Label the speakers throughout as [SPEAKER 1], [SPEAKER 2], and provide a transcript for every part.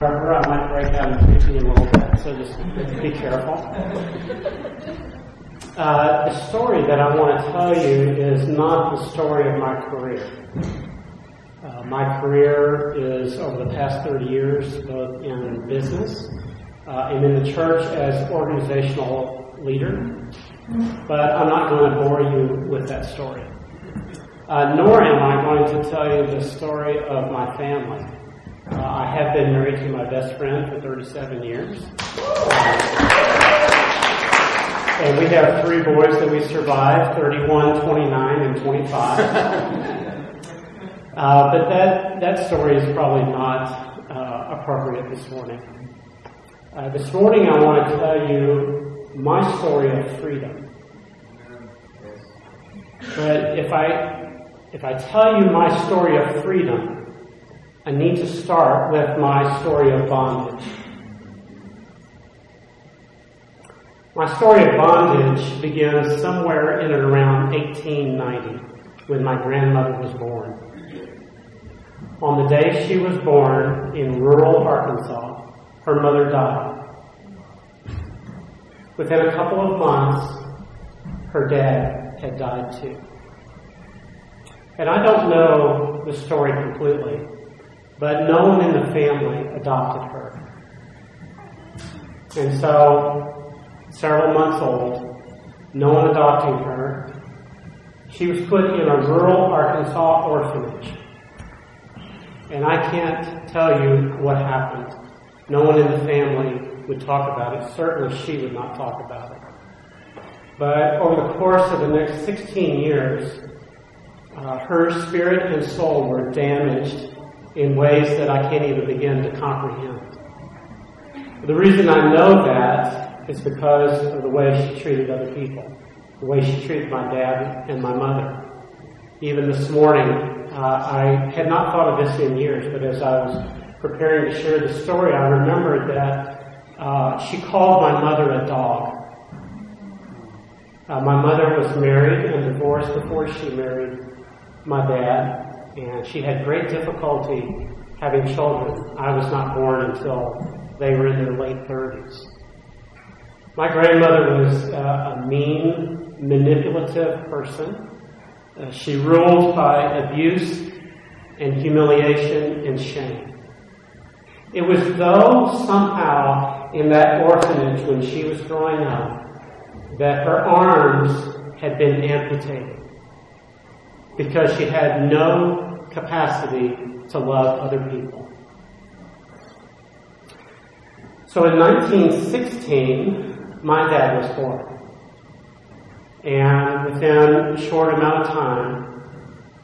[SPEAKER 1] I might break out and a little bit, so just be careful. Uh, the story that I want to tell you is not the story of my career. Uh, my career is over the past 30 years, both in business uh, and in the church as organizational leader. But I'm not going to bore you with that story. Uh, nor am I going to tell you the story of my family. Uh, I have been married to my best friend for 37 years. and we have three boys that we survived 31, 29, and 25. uh, but that, that story is probably not uh, appropriate this morning. Uh, this morning, I want to tell you my story of freedom. But if I, if I tell you my story of freedom, I need to start with my story of bondage. My story of bondage begins somewhere in and around 1890 when my grandmother was born. On the day she was born in rural Arkansas, her mother died. Within a couple of months, her dad had died too. And I don't know the story completely, but no one in the family adopted her. And so, several months old, no one adopting her, she was put in a rural Arkansas orphanage. And I can't tell you what happened. No one in the family would talk about it. Certainly she would not talk about it. But over the course of the next 16 years, uh, her spirit and soul were damaged in ways that I can't even begin to comprehend. The reason I know that is because of the way she treated other people, the way she treated my dad and my mother. Even this morning, uh, I had not thought of this in years, but as I was preparing to share the story, I remembered that uh, she called my mother a dog. Uh, my mother was married and divorced before she married my dad, and she had great difficulty having children. I was not born until they were in their late 30s. My grandmother was uh, a mean, manipulative person. Uh, she ruled by abuse and humiliation and shame. It was though somehow in that orphanage when she was growing up that her arms had been amputated because she had no capacity to love other people. So in 1916, my dad was born. And within a short amount of time,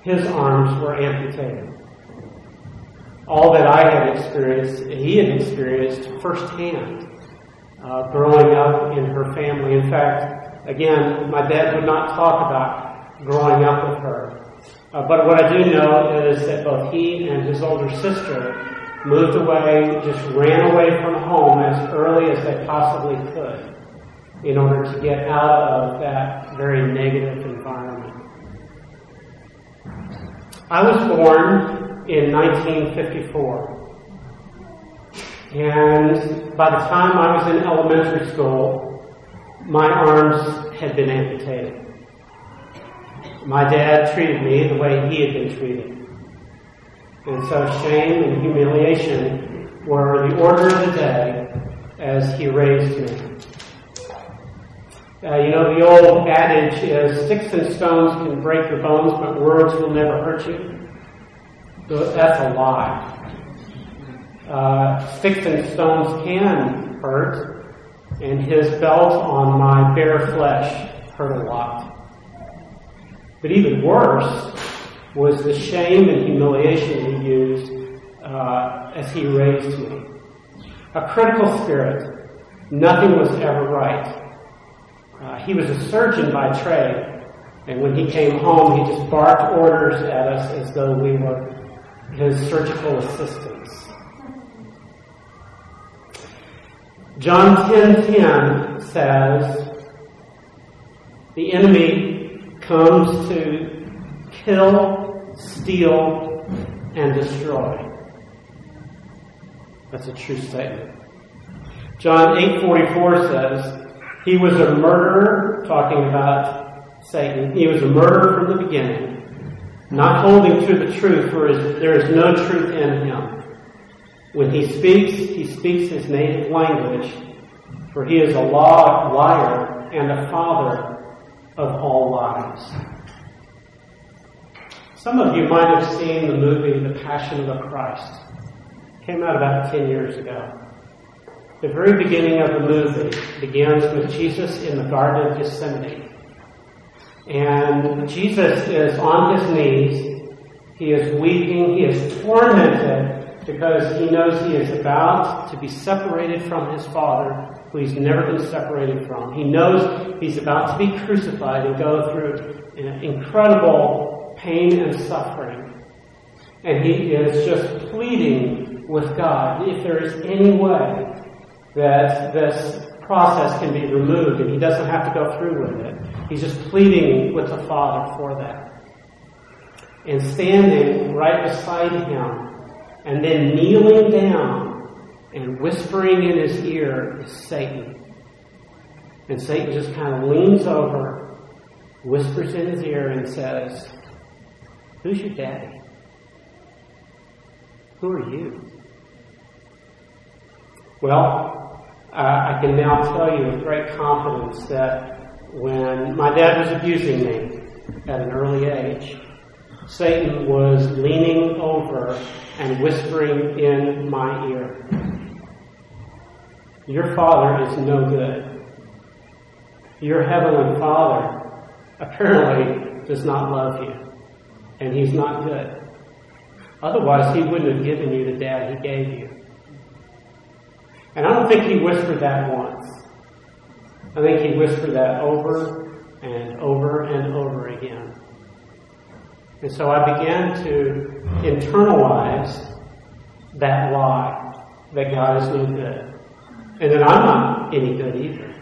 [SPEAKER 1] his arms were amputated. All that I had experienced, he had experienced firsthand uh, growing up in her family. In fact, again, my dad would not talk about growing up with her. Uh, but what I do know is that both he and his older sister moved away, just ran away from home as early as they possibly could in order to get out of that very negative environment. I was born in 1954. And by the time I was in elementary school, my arms had been amputated. My dad treated me the way he had been treated. And so shame and humiliation were the order of the day as he raised me. Uh, you know, the old adage is sticks and stones can break your bones, but words will never hurt you. That's a lie. Uh, sticks and stones can hurt, and his belt on my bare flesh hurt a lot. But even worse was the shame and humiliation he used uh, as he raised me. A critical spirit. Nothing was ever right. Uh, he was a surgeon by trade, and when he came home, he just barked orders at us as though we were his surgical assistants. John 10:10 says, "The enemy comes to kill, steal, and destroy. That's a true statement. John 8:44 says, "He was a murderer," talking about Satan. He was a murderer from the beginning, not holding to the truth, for there is no truth in him. When he speaks, he speaks his native language, for he is a law liar and a father of all lies. Some of you might have seen the movie The Passion of the Christ. It came out about 10 years ago. The very beginning of the movie begins with Jesus in the Garden of Gethsemane. And Jesus is on his knees. He is weeping. He is tormented because he knows he is about to be separated from his Father, who he's never been separated from. He knows he's about to be crucified and go through an incredible pain and suffering. And he is just pleading with God if there is any way that this process can be removed and he doesn't have to go through with it. He's just pleading with the Father for that. And standing right beside him and then kneeling down and whispering in his ear is Satan. And Satan just kind of leans over, whispers in his ear, and says, Who's your daddy? Who are you? Well, uh, I can now tell you with great confidence that when my dad was abusing me at an early age, Satan was leaning over and whispering in my ear, Your father is no good. Your heavenly father apparently does not love you and he's not good. Otherwise, he wouldn't have given you the dad he gave you. And I don't think he whispered that once. I think he whispered that over and over and over again. And so I began to internalize that lie that God is no good. And that I'm not any good either.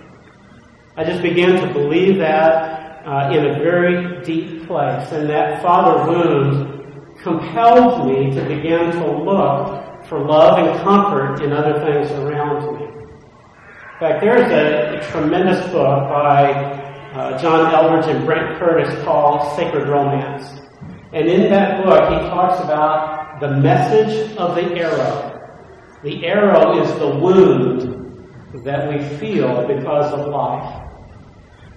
[SPEAKER 1] I just began to believe that uh, in a very deep place. And that father wound compelled me to begin to look for love and comfort in other things around me. In fact, there's a, a tremendous book by uh, John Eldredge and Brent Curtis called Sacred Romance. And in that book, he talks about the message of the arrow. The arrow is the wound that we feel because of life.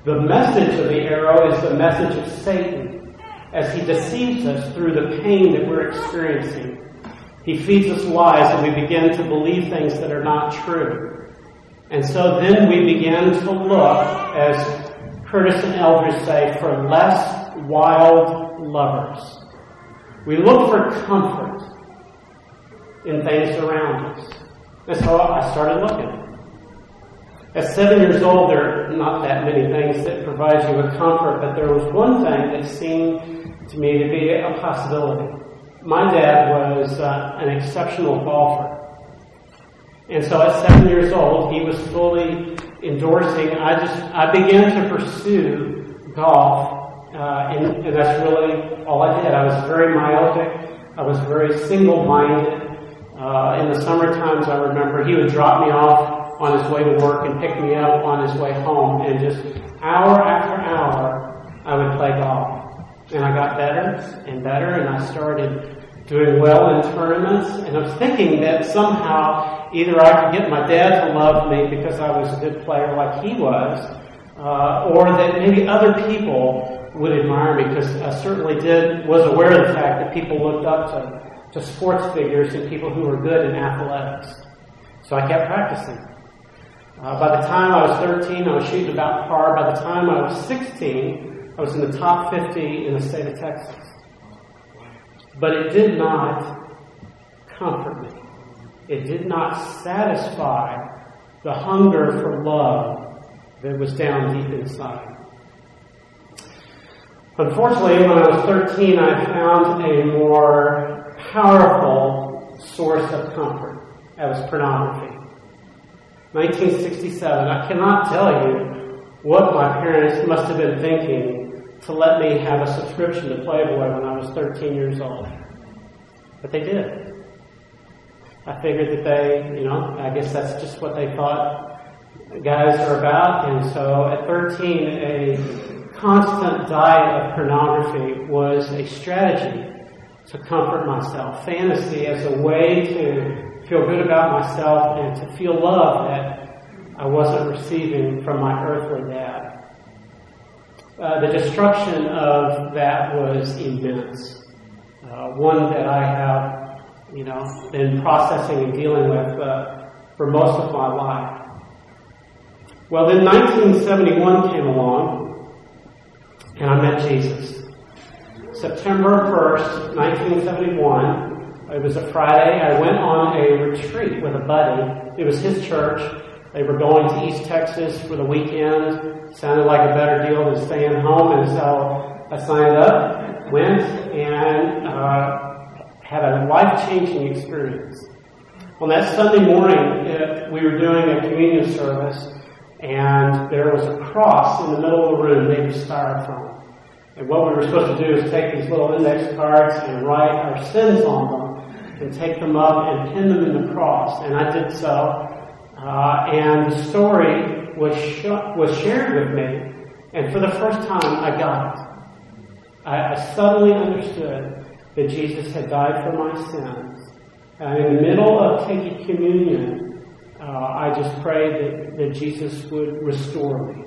[SPEAKER 1] The message of the arrow is the message of Satan as he deceives us through the pain that we're experiencing. He feeds us lies and we begin to believe things that are not true. And so then we begin to look, as Curtis and Eldredge say, for less wild lovers. We look for comfort in things around us. And so I started looking. At seven years old, there are not that many things that provide you with comfort, but there was one thing that seemed to me to be a possibility. My dad was uh, an exceptional golfer. And so at seven years old, he was fully endorsing. I just, I began to pursue golf, uh, and, and that's really all I did. I was very myopic. I was very single-minded. Uh, in the summer times, I remember he would drop me off on his way to work and pick me up on his way home. And just hour after hour, I would play golf. And I got better and better, and I started doing well in tournaments. And I was thinking that somehow either I could get my dad to love me because I was a good player like he was, uh, or that maybe other people would admire me because I certainly did was aware of the fact that people looked up to, to sports figures and people who were good in athletics. So I kept practicing. Uh, by the time I was 13, I was shooting about par. By the time I was 16, I was in the top 50 in the state of Texas. But it did not comfort me. It did not satisfy the hunger for love that was down deep inside. Unfortunately, when I was 13, I found a more powerful source of comfort. That was pornography. 1967. I cannot tell you what my parents must have been thinking to let me have a subscription to Playboy when I was 13 years old. But they did. I figured that they, you know, I guess that's just what they thought guys are about. And so at 13, a constant diet of pornography was a strategy to comfort myself. Fantasy as a way to feel good about myself and to feel love that I wasn't receiving from my earthly dad. Uh, the destruction of that was immense. Uh, one that I have, you know, been processing and dealing with uh, for most of my life. Well, then 1971 came along, and I met Jesus. September 1st, 1971, it was a Friday, I went on a retreat with a buddy. It was his church. They were going to East Texas for the weekend. Sounded like a better deal than staying home, and so I signed up, went, and uh, had a life-changing experience. On that Sunday morning, it, we were doing a communion service, and there was a cross in the middle of the room made of styrofoam. And what we were supposed to do is take these little index cards and write our sins on them and take them up and pin them in the cross. And I did so. Uh, and the story was, sh- was shared with me. And for the first time, I got it. I, I suddenly understood that Jesus had died for my sins. And in the middle of taking communion, uh, I just prayed that, that Jesus would restore me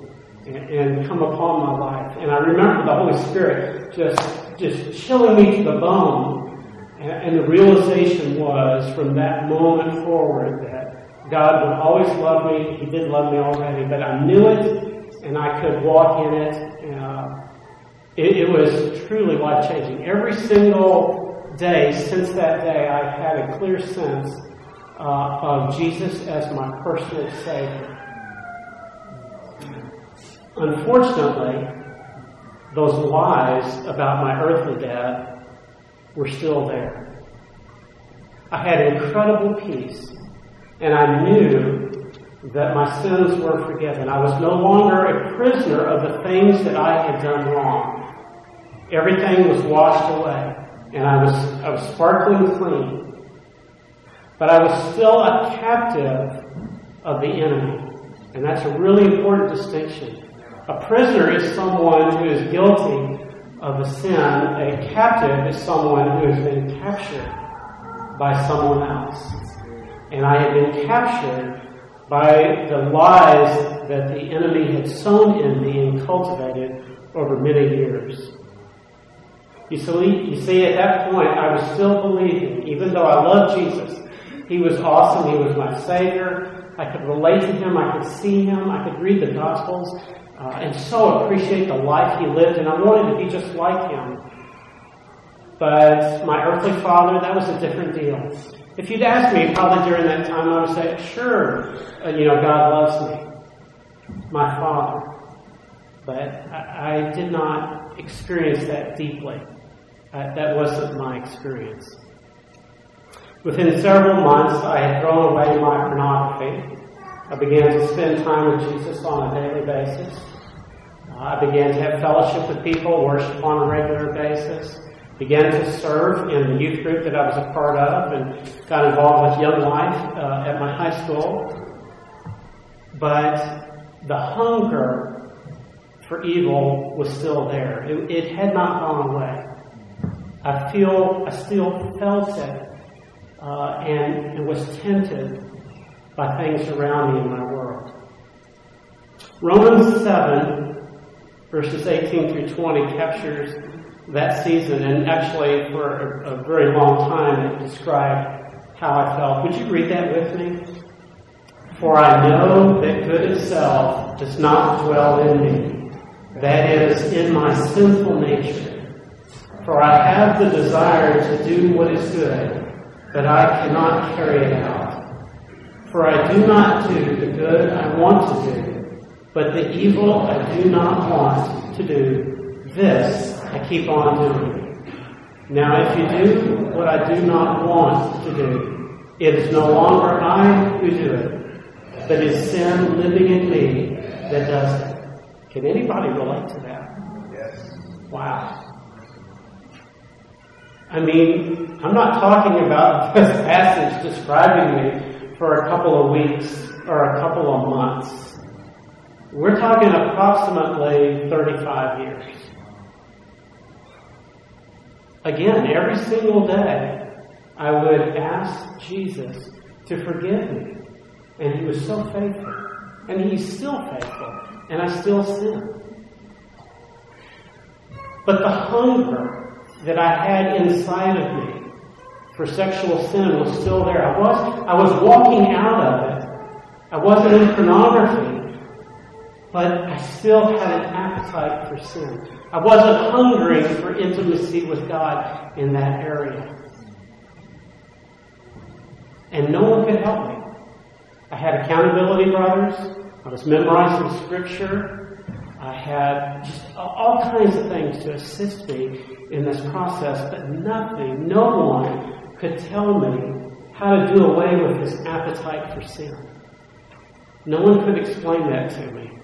[SPEAKER 1] and, come upon my life. And I remember the Holy Spirit just, just chilling me to the bone. And, the realization was from that moment forward that God would always love me. He did love me already, but I knew it and I could walk in it. Uh, it, it was truly life changing. Every single day since that day, I've had a clear sense uh, of Jesus as my personal Savior. Unfortunately, those lies about my earthly dad were still there. I had incredible peace, and I knew that my sins were forgiven. I was no longer a prisoner of the things that I had done wrong. Everything was washed away, and I was, I was sparkling clean. But I was still a captive of the enemy. And that's a really important distinction. A prisoner is someone who is guilty of a sin. A captive is someone who has been captured by someone else. And I had been captured by the lies that the enemy had sown in me and cultivated over many years. You see, you see, at that point, I was still believing, even though I loved Jesus. He was awesome. He was my Savior. I could relate to Him. I could see Him. I could read the Gospels uh, and so appreciate the life he lived, and I wanted to be just like him. But my earthly father, that was a different deal. If you'd asked me probably during that time, I would say, sure, uh, you know, God loves me, my father. But I, I did not experience that deeply. Uh, that wasn't my experience. Within several months, I had thrown away my pornography. I began to spend time with Jesus on a daily basis. I began to have fellowship with people, worship on a regular basis, began to serve in the youth group that I was a part of, and got involved with Young Life uh, at my high school. But the hunger for evil was still there. It, it had not gone away. I feel, I still felt it, uh, and, and was tempted by things around me in my world. Romans 7 verses 18 through 20 captures that season, and actually for a, a very long time it described how I felt. Would you read that with me? For I know that good itself does not dwell in me, that is, in my sinful nature. For I have the desire to do what is good, but I cannot carry it out. For I do not do the good I want to do but the evil I do not want to do, this I keep on doing. Now, if you do what I do not want to do, it is no longer I who do it, but it's sin living in me that does it. Can anybody relate to that?
[SPEAKER 2] Yes.
[SPEAKER 1] Wow. I mean, I'm not talking about this passage describing me for a couple of weeks or a couple of months. We're talking approximately 35 years. Again, every single day, I would ask Jesus to forgive me. And he was so faithful. And he's still faithful. And I still sin. But the hunger that I had inside of me for sexual sin was still there. I was, I was walking out of it. I wasn't in pornography, but I still had an appetite for sin. I wasn't hungering for intimacy with God in that area. And no one could help me. I had accountability brothers. I was memorizing scripture. I had just all kinds of things to assist me in this process, but nothing, no one could tell me how to do away with this appetite for sin. No one could explain that to me.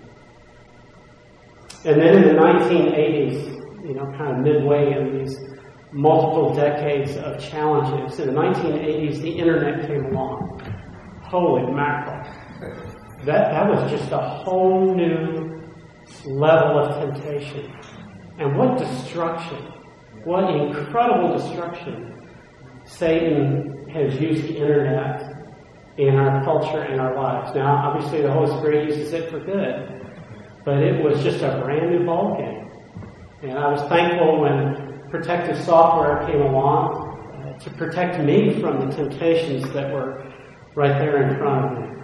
[SPEAKER 1] And then in the 1980s, you know, kind of midway in these multiple decades of challenges, in the 1980s, the internet came along. Holy mackerel. That, that was just a whole new level of temptation. And what destruction, what incredible destruction Satan has used the internet in our culture and our lives. Now, obviously, the Holy Spirit uses it for good, but it was just a brand new ballgame. And I was thankful when protective software came along uh, to protect me from the temptations that were right there in front of me.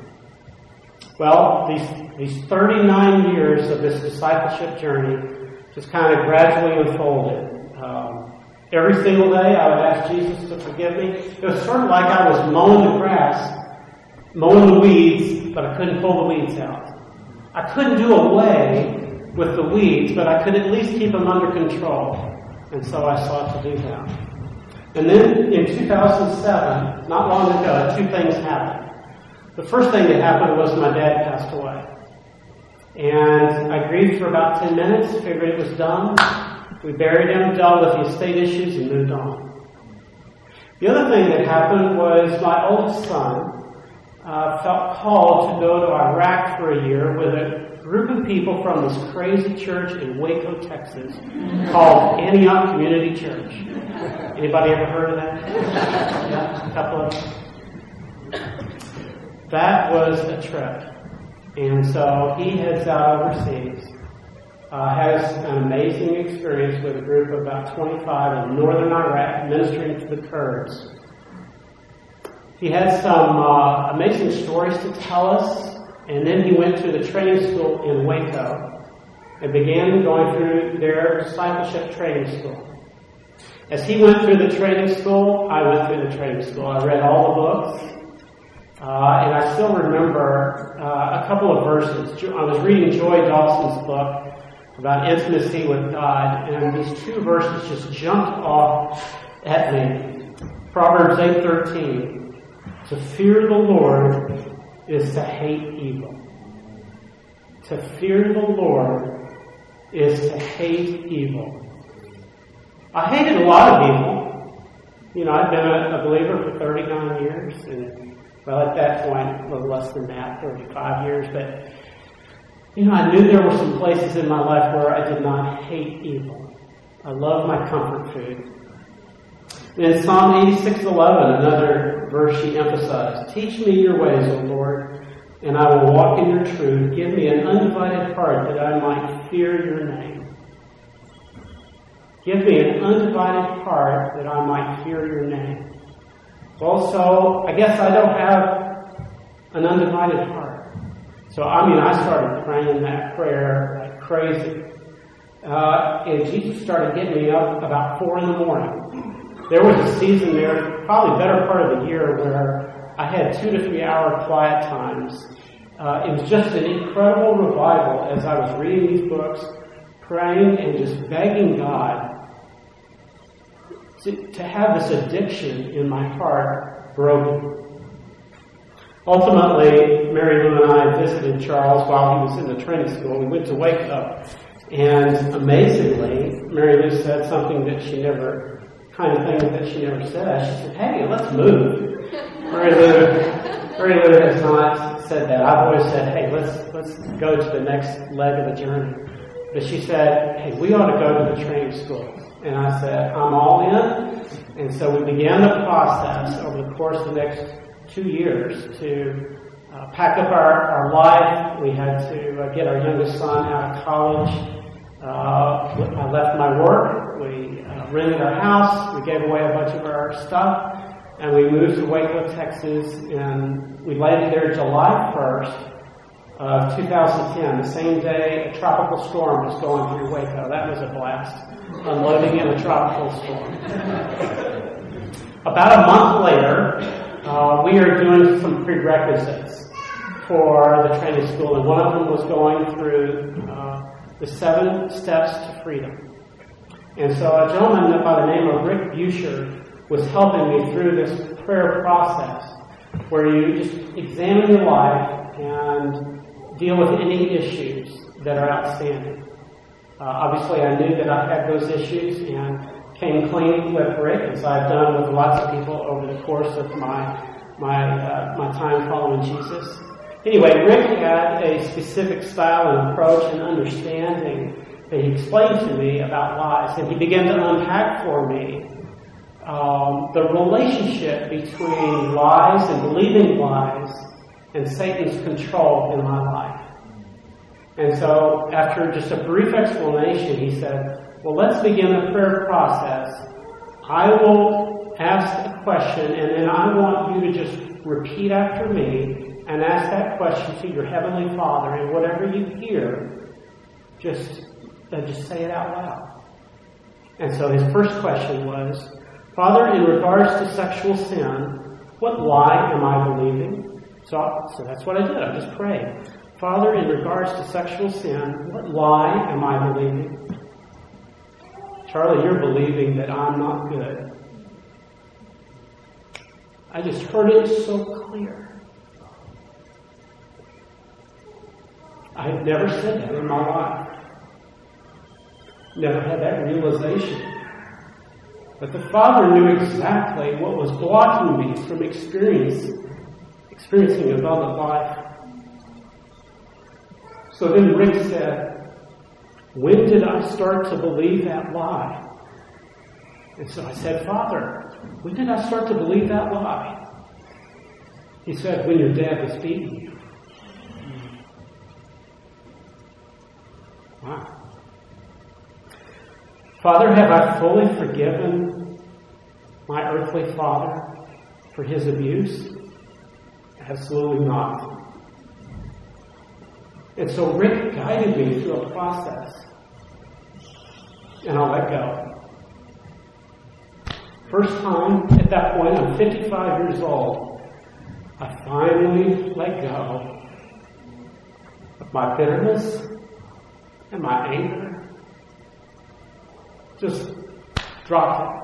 [SPEAKER 1] Well, these, these 39 years of this discipleship journey just kind of gradually unfolded. Um, every single day I would ask Jesus to forgive me. It was sort of like I was mowing the grass, mowing the weeds, but I couldn't pull the weeds out. I couldn't do away with the weeds, but I could at least keep them under control. And so I sought to do that. And then in 2007, not long ago, two things happened. The first thing that happened was my dad passed away. And I grieved for about 10 minutes, figured it was done. We buried him, dealt with the estate issues, and moved on. The other thing that happened was my oldest son uh, felt called to go to Iraq for a year with a group of people from this crazy church in Waco, Texas, called Antioch Community Church. Anybody ever heard of that? Yeah, a couple of that was a trip. And so he heads out overseas, uh, has an amazing experience with a group of about 25 in northern Iraq ministering to the Kurds. He had some uh, amazing stories to tell us, and then he went to the training school in Waco and began going through their discipleship training school. As he went through the training school, I went through the training school. I read all the books. Uh, and I still remember uh, a couple of verses. I was reading Joy Dawson's book about intimacy with God, and these two verses just jumped off at me. Proverbs 8:13. To fear the Lord is to hate evil. To fear the Lord is to hate evil. I hated a lot of evil. You know, I've been a, a believer for 39 years, and well, at that point, a little less than that, 35 years, but, you know, I knew there were some places in my life where I did not hate evil. I love my comfort food. In Psalm 86:11, another verse she emphasized, Teach me your ways, O Lord, and I will walk in your truth. Give me an undivided heart that I might fear your name. Give me an undivided heart that I might fear your name. Well, so I guess I don't have an undivided heart. So, I mean, I started praying that prayer like crazy. Uh, and Jesus started getting me up about four in the morning. There was a season there, probably better part of the year, where I had two to three hour quiet times. Uh, it was just an incredible revival as I was reading these books, praying, and just begging God to, to have this addiction in my heart broken. Ultimately, Mary Lou and I visited Charles while he was in the training school. We went to Waco. And amazingly, Mary Lou said something that she never kind of thing that she never said. She said, hey, let's move. Mary Lou, Mary Lou has not said that. I've always said, hey, let's, let's go to the next leg of the journey. But she said, hey, we ought to go to the training school. And I said, I'm all in. And so we began the process over the course of the next two years to uh, pack up our, our life. We had to uh, get our youngest son out of college. Uh, I left my work. We uh, rented our house. We gave away a bunch of our stuff. And we moved to Waco, Texas. And we landed there July 1st of 2010, the same day a tropical storm was going through Waco. That was a blast, unloading in a tropical storm. About a month later, uh, we are doing some prerequisites for the training school, and one of them was going through uh, the seven steps to freedom. And so a gentleman by the name of Rick Buescher was helping me through this prayer process where you just examine your life and deal with any issues that are outstanding. Uh, obviously, I knew that I had those issues and came clean with Rick, as I've done with lots of people over the course of my my uh, my time following Jesus. Anyway, Rick had a specific style and approach and understanding that he explained to me about lies, and he began to unpack for me um, the relationship between lies and believing lies and Satan's control in my life. And so, after just a brief explanation, he said, Well, let's begin the prayer process. I will ask a question, and then I want you to just repeat after me and ask that question to your Heavenly Father, and whatever you hear, just, uh, just say it out loud. And so his first question was, Father, in regards to sexual sin, what lie am I believing? So, so that's what I did. I just prayed. Father, in regards to sexual sin, what lie am I believing? Charlie, you're believing that I'm not good. I just heard it so clear. I had never said that in my life. Never had that realization. But the Father knew exactly what was blocking me from experiencing experiencing abundant life. So then Rick said, When did I start to believe that lie? And so I said, Father, when did I start to believe that lie? He said, When your dad was beating you. Wow. Father, have I fully forgiven my earthly father for his abuse? Absolutely not. And so Rick guided me through a process. And I'll let go. First time at that point, I'm 55 years old. I finally let go of my bitterness and my anger. Just dropped it.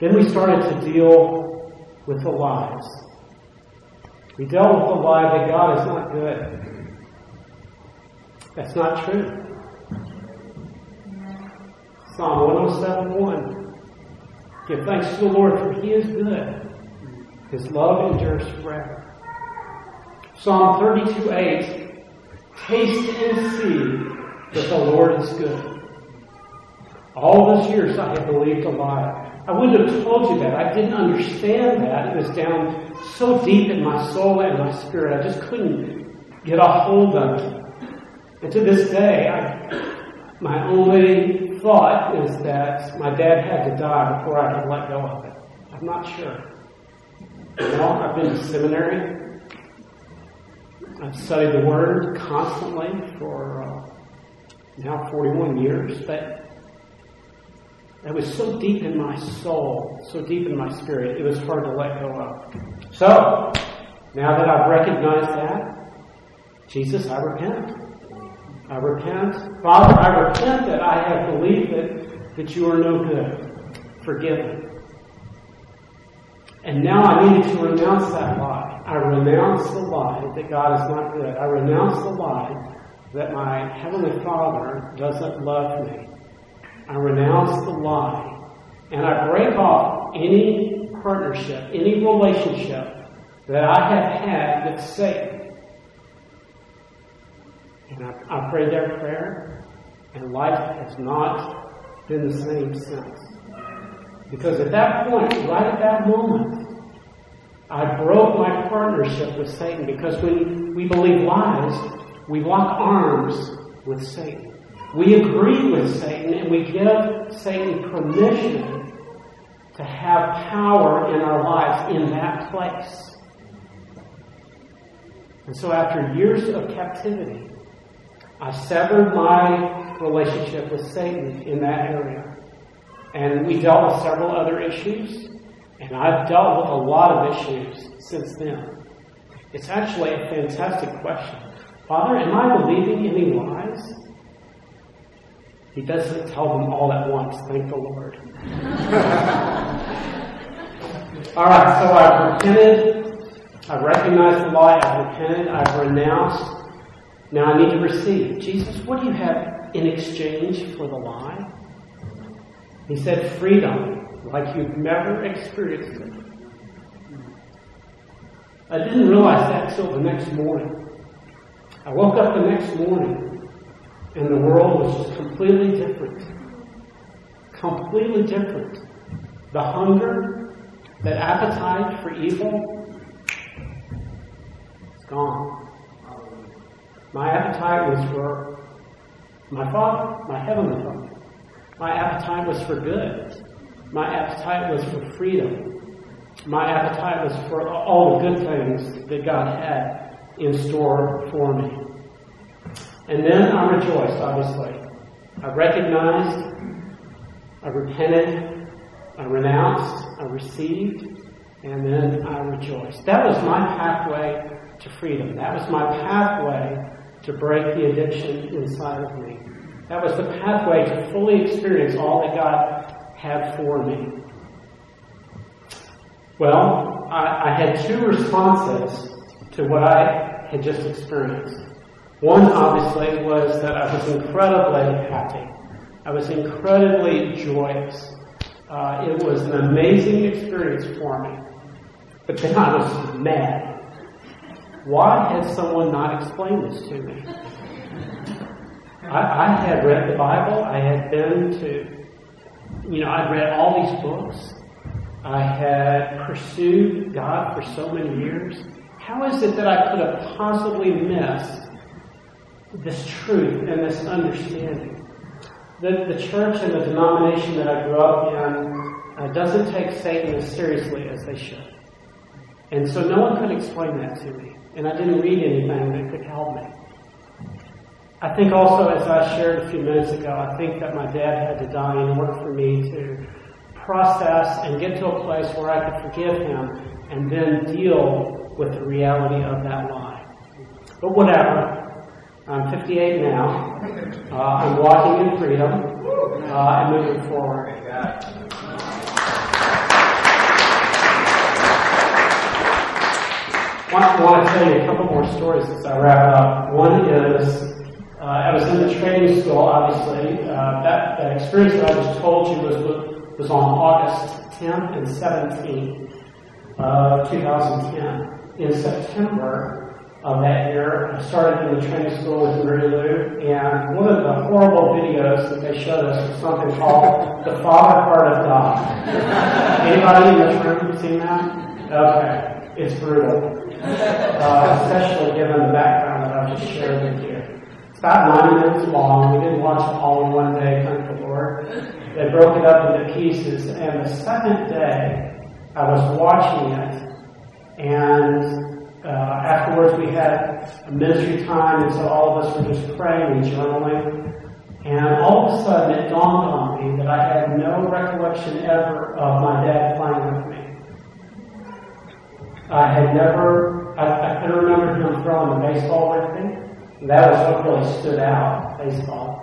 [SPEAKER 1] Then we started to deal with the lies. We dealt with the lie that God is not good. That's not true. Psalm 107 1. Give thanks to the Lord, for he is good. His love endures forever. Psalm 32 8 Taste and see that the Lord is good. All those years I have believed a lie. I wouldn't have told you that. I didn't understand that. It was down so deep in my soul and my spirit. I just couldn't get a hold of it. And to this day, I, my only thought is that my dad had to die before I could let go of it. I'm not sure. You know, I've been to seminary. I've studied the Word constantly for uh, now 41 years, but that was so deep in my soul, so deep in my spirit, it was hard to let go of. So, now that I've recognized that, Jesus, I repent. I repent. Father, I repent that I have believed that, that you are no good. Forgive me. And now I needed to renounce that lie. I renounce the lie that God is not good. I renounce the lie that my Heavenly Father doesn't love me I renounce the lie, and I break off any partnership, any relationship that I have had with Satan. And I, I prayed that prayer, and life has not been the same since. Because at that point, right at that moment, I broke my partnership with Satan because when we believe lies, we lock arms with Satan. We agree with Satan and we give Satan permission to have power in our lives in that place. And so after years of captivity, I severed my relationship with Satan in that area. And we dealt with several other issues, and I've dealt with a lot of issues since then. It's actually a fantastic question. Father, am I believing any lies? He doesn't tell them all at once, thank the Lord. all right, so I've repented. I've recognized the lie. I've repented. I've renounced. Now I need to receive. Jesus, what do you have in exchange for the lie? He said, freedom, like you've never experienced it. I didn't realize that till the next morning. I woke up the next morning and the world was completely different. Completely different. The hunger, that appetite for evil, it's gone. Um, my appetite was for my Father, my Heavenly Father. My appetite was for good. My appetite was for freedom. My appetite was for all the good things that God had in store for me. And then I rejoiced, obviously. I recognized, I repented, I renounced, I received, and then I rejoiced. That was my pathway to freedom. That was my pathway to break the addiction inside of me. That was the pathway to fully experience all that God had for me. Well, I, I had two responses to what I had just experienced. One, obviously, was that I was incredibly happy. I was incredibly joyous. Uh, it was an amazing experience for me. But then I was mad. Why had someone not explained this to me? I, I had read the Bible. I had been to, you know, I'd read all these books. I had pursued God for so many years. How is it that I could have possibly missed this truth and this understanding? The, the church and the denomination that I grew up in uh, doesn't take Satan as seriously as they should. And so no one could explain that to me. And I didn't read anything that could help me. I think also, as I shared a few minutes ago, I think that my dad had to die in order for me to process and get to a place where I could forgive him and then deal with the reality of that lie. But whatever. I'm 58 now. Uh, I'm walking in freedom uh, and moving forward. I want to tell you a couple more stories as I wrap up. One is uh, I was in the training school, obviously. Uh, that, that experience that I just told you was was on August 10th and 17th of 2010. In September of that year, I started in the training school with Mary Lou, and one of the horrible videos that they showed us was something called The Father Heart of God. Anybody in this room seen that? Okay. It's brutal. Uh, especially given the background that I've just shared with you. It's about 90 minutes long. We didn't watch it all in one day, thank the Lord. They broke it up into pieces. And the second day, I was watching it, and uh, afterwards we had a ministry time, and so all of us were just praying and journaling. And all of a sudden, it dawned on me that I had no recollection ever of my dad playing with me. I had never, I, I could remember him throwing the baseball with me. That was what really stood out, baseball.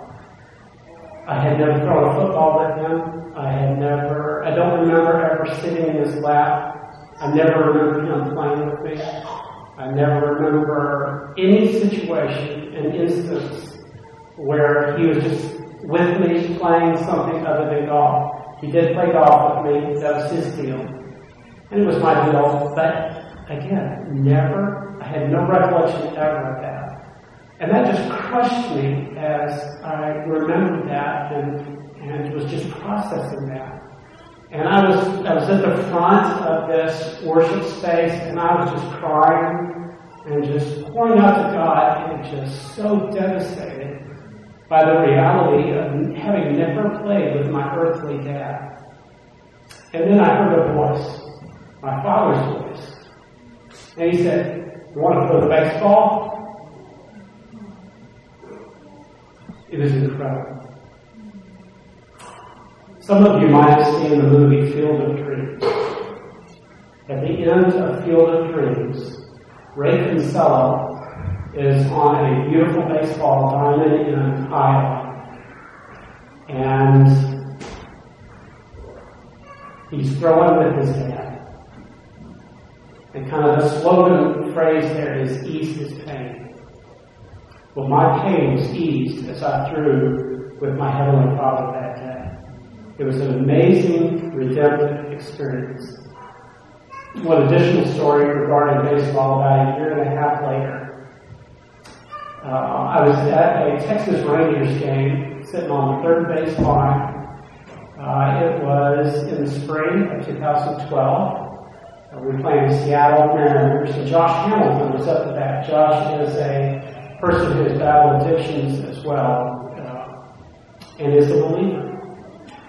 [SPEAKER 1] I had never thrown a football with him. I had never, I don't remember ever sitting in his lap. I never remember him playing with me. I never remember any situation, an instance, where he was just with me playing something other than golf. He did play golf with me, that was his deal. And it was my deal, but again, never, I had no recollection ever of that. And that just crushed me as I remembered that and, and was just processing that. And I was, I was at the front of this worship space and I was just crying and just pouring out to God and just so devastated by the reality of having never played with my earthly dad. And then I heard a voice, my father's voice. And he said, You want to play the baseball? It was incredible. Some of you might have seen the movie Field of Dreams. At the end of Field of Dreams, Ray Kinsella is on a beautiful baseball diamond in Iowa. And he's throwing with his dad. And kind of the slogan phrase there is ease his pain. Well, my pain was eased as I threw with my Heavenly Father that day. It was an amazing redemptive experience. One additional story regarding baseball about a year and a half later. Uh, I was at a Texas Rangers game, sitting on the third base line. Uh, it was in the spring of 2012. Uh, we were playing Seattle Mariners, and Josh Hamilton was up to bat. Josh is a person who has battled addictions as well, uh, and is a believer.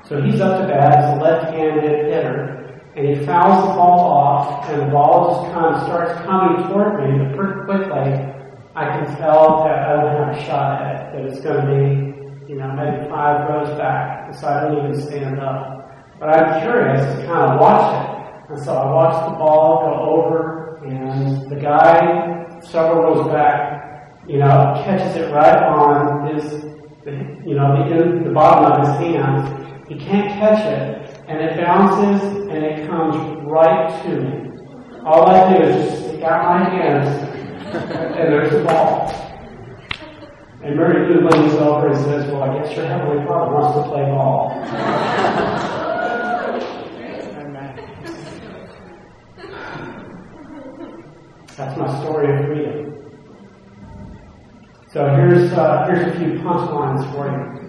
[SPEAKER 1] So he's up to bat as a left-handed hitter, and he fouls the ball off, and the ball just kind of starts coming toward me, but pretty quickly, I can tell that I don't have a shot at it, that it's going to be, you know, maybe five rows back, so I don't even stand up. But I'm curious to kind of watch it. And so I watch the ball go over, and the guy several rows back, you know, catches it right on his, you know, the, the bottom of his hand, he can't catch it, and it bounces and it comes right to me. All I do is just stick out my hands, and there's the ball. And Mary Lou leans over and says, Well, I guess your Heavenly Father wants to play ball. That's my story of freedom. So here's, uh, here's a few punchlines for you.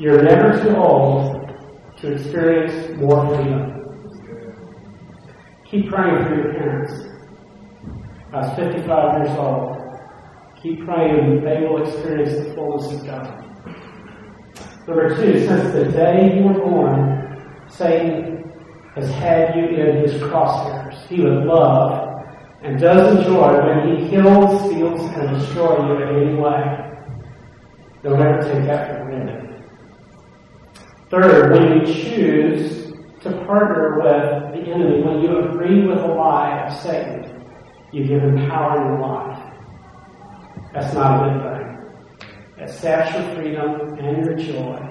[SPEAKER 1] You're never too old to experience more freedom. Keep praying for your parents. I was 55 years old. Keep praying they will experience the fullness of God. Number two, since the day you were born, Satan has had you in his crosshairs. He would love and does enjoy when he kills, steals, and destroys you in any way. Don't ever take that for granted. Third, when you choose to partner with the enemy, when you agree with the lie of Satan, you give him power in your life. That's not a good thing. It saps your freedom and your joy.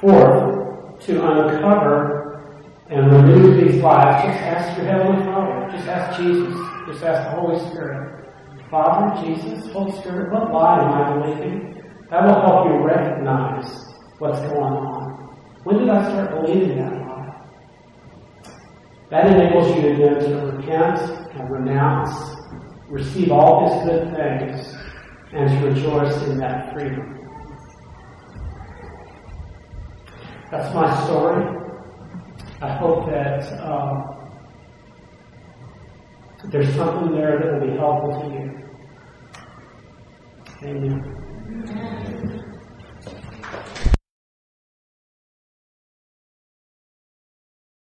[SPEAKER 1] Fourth, to uncover and remove these lies, just ask your Heavenly Father. Just ask Jesus. Just ask the Holy Spirit. Father, Jesus, Holy Spirit, what lie am I believing? That will help you recognize what's going on. When did I start believing that lie? That enables you to then to repent and renounce, receive all His good things, and to rejoice in that freedom. That's my story. I hope that um, there's something there that will be helpful to you. Amen.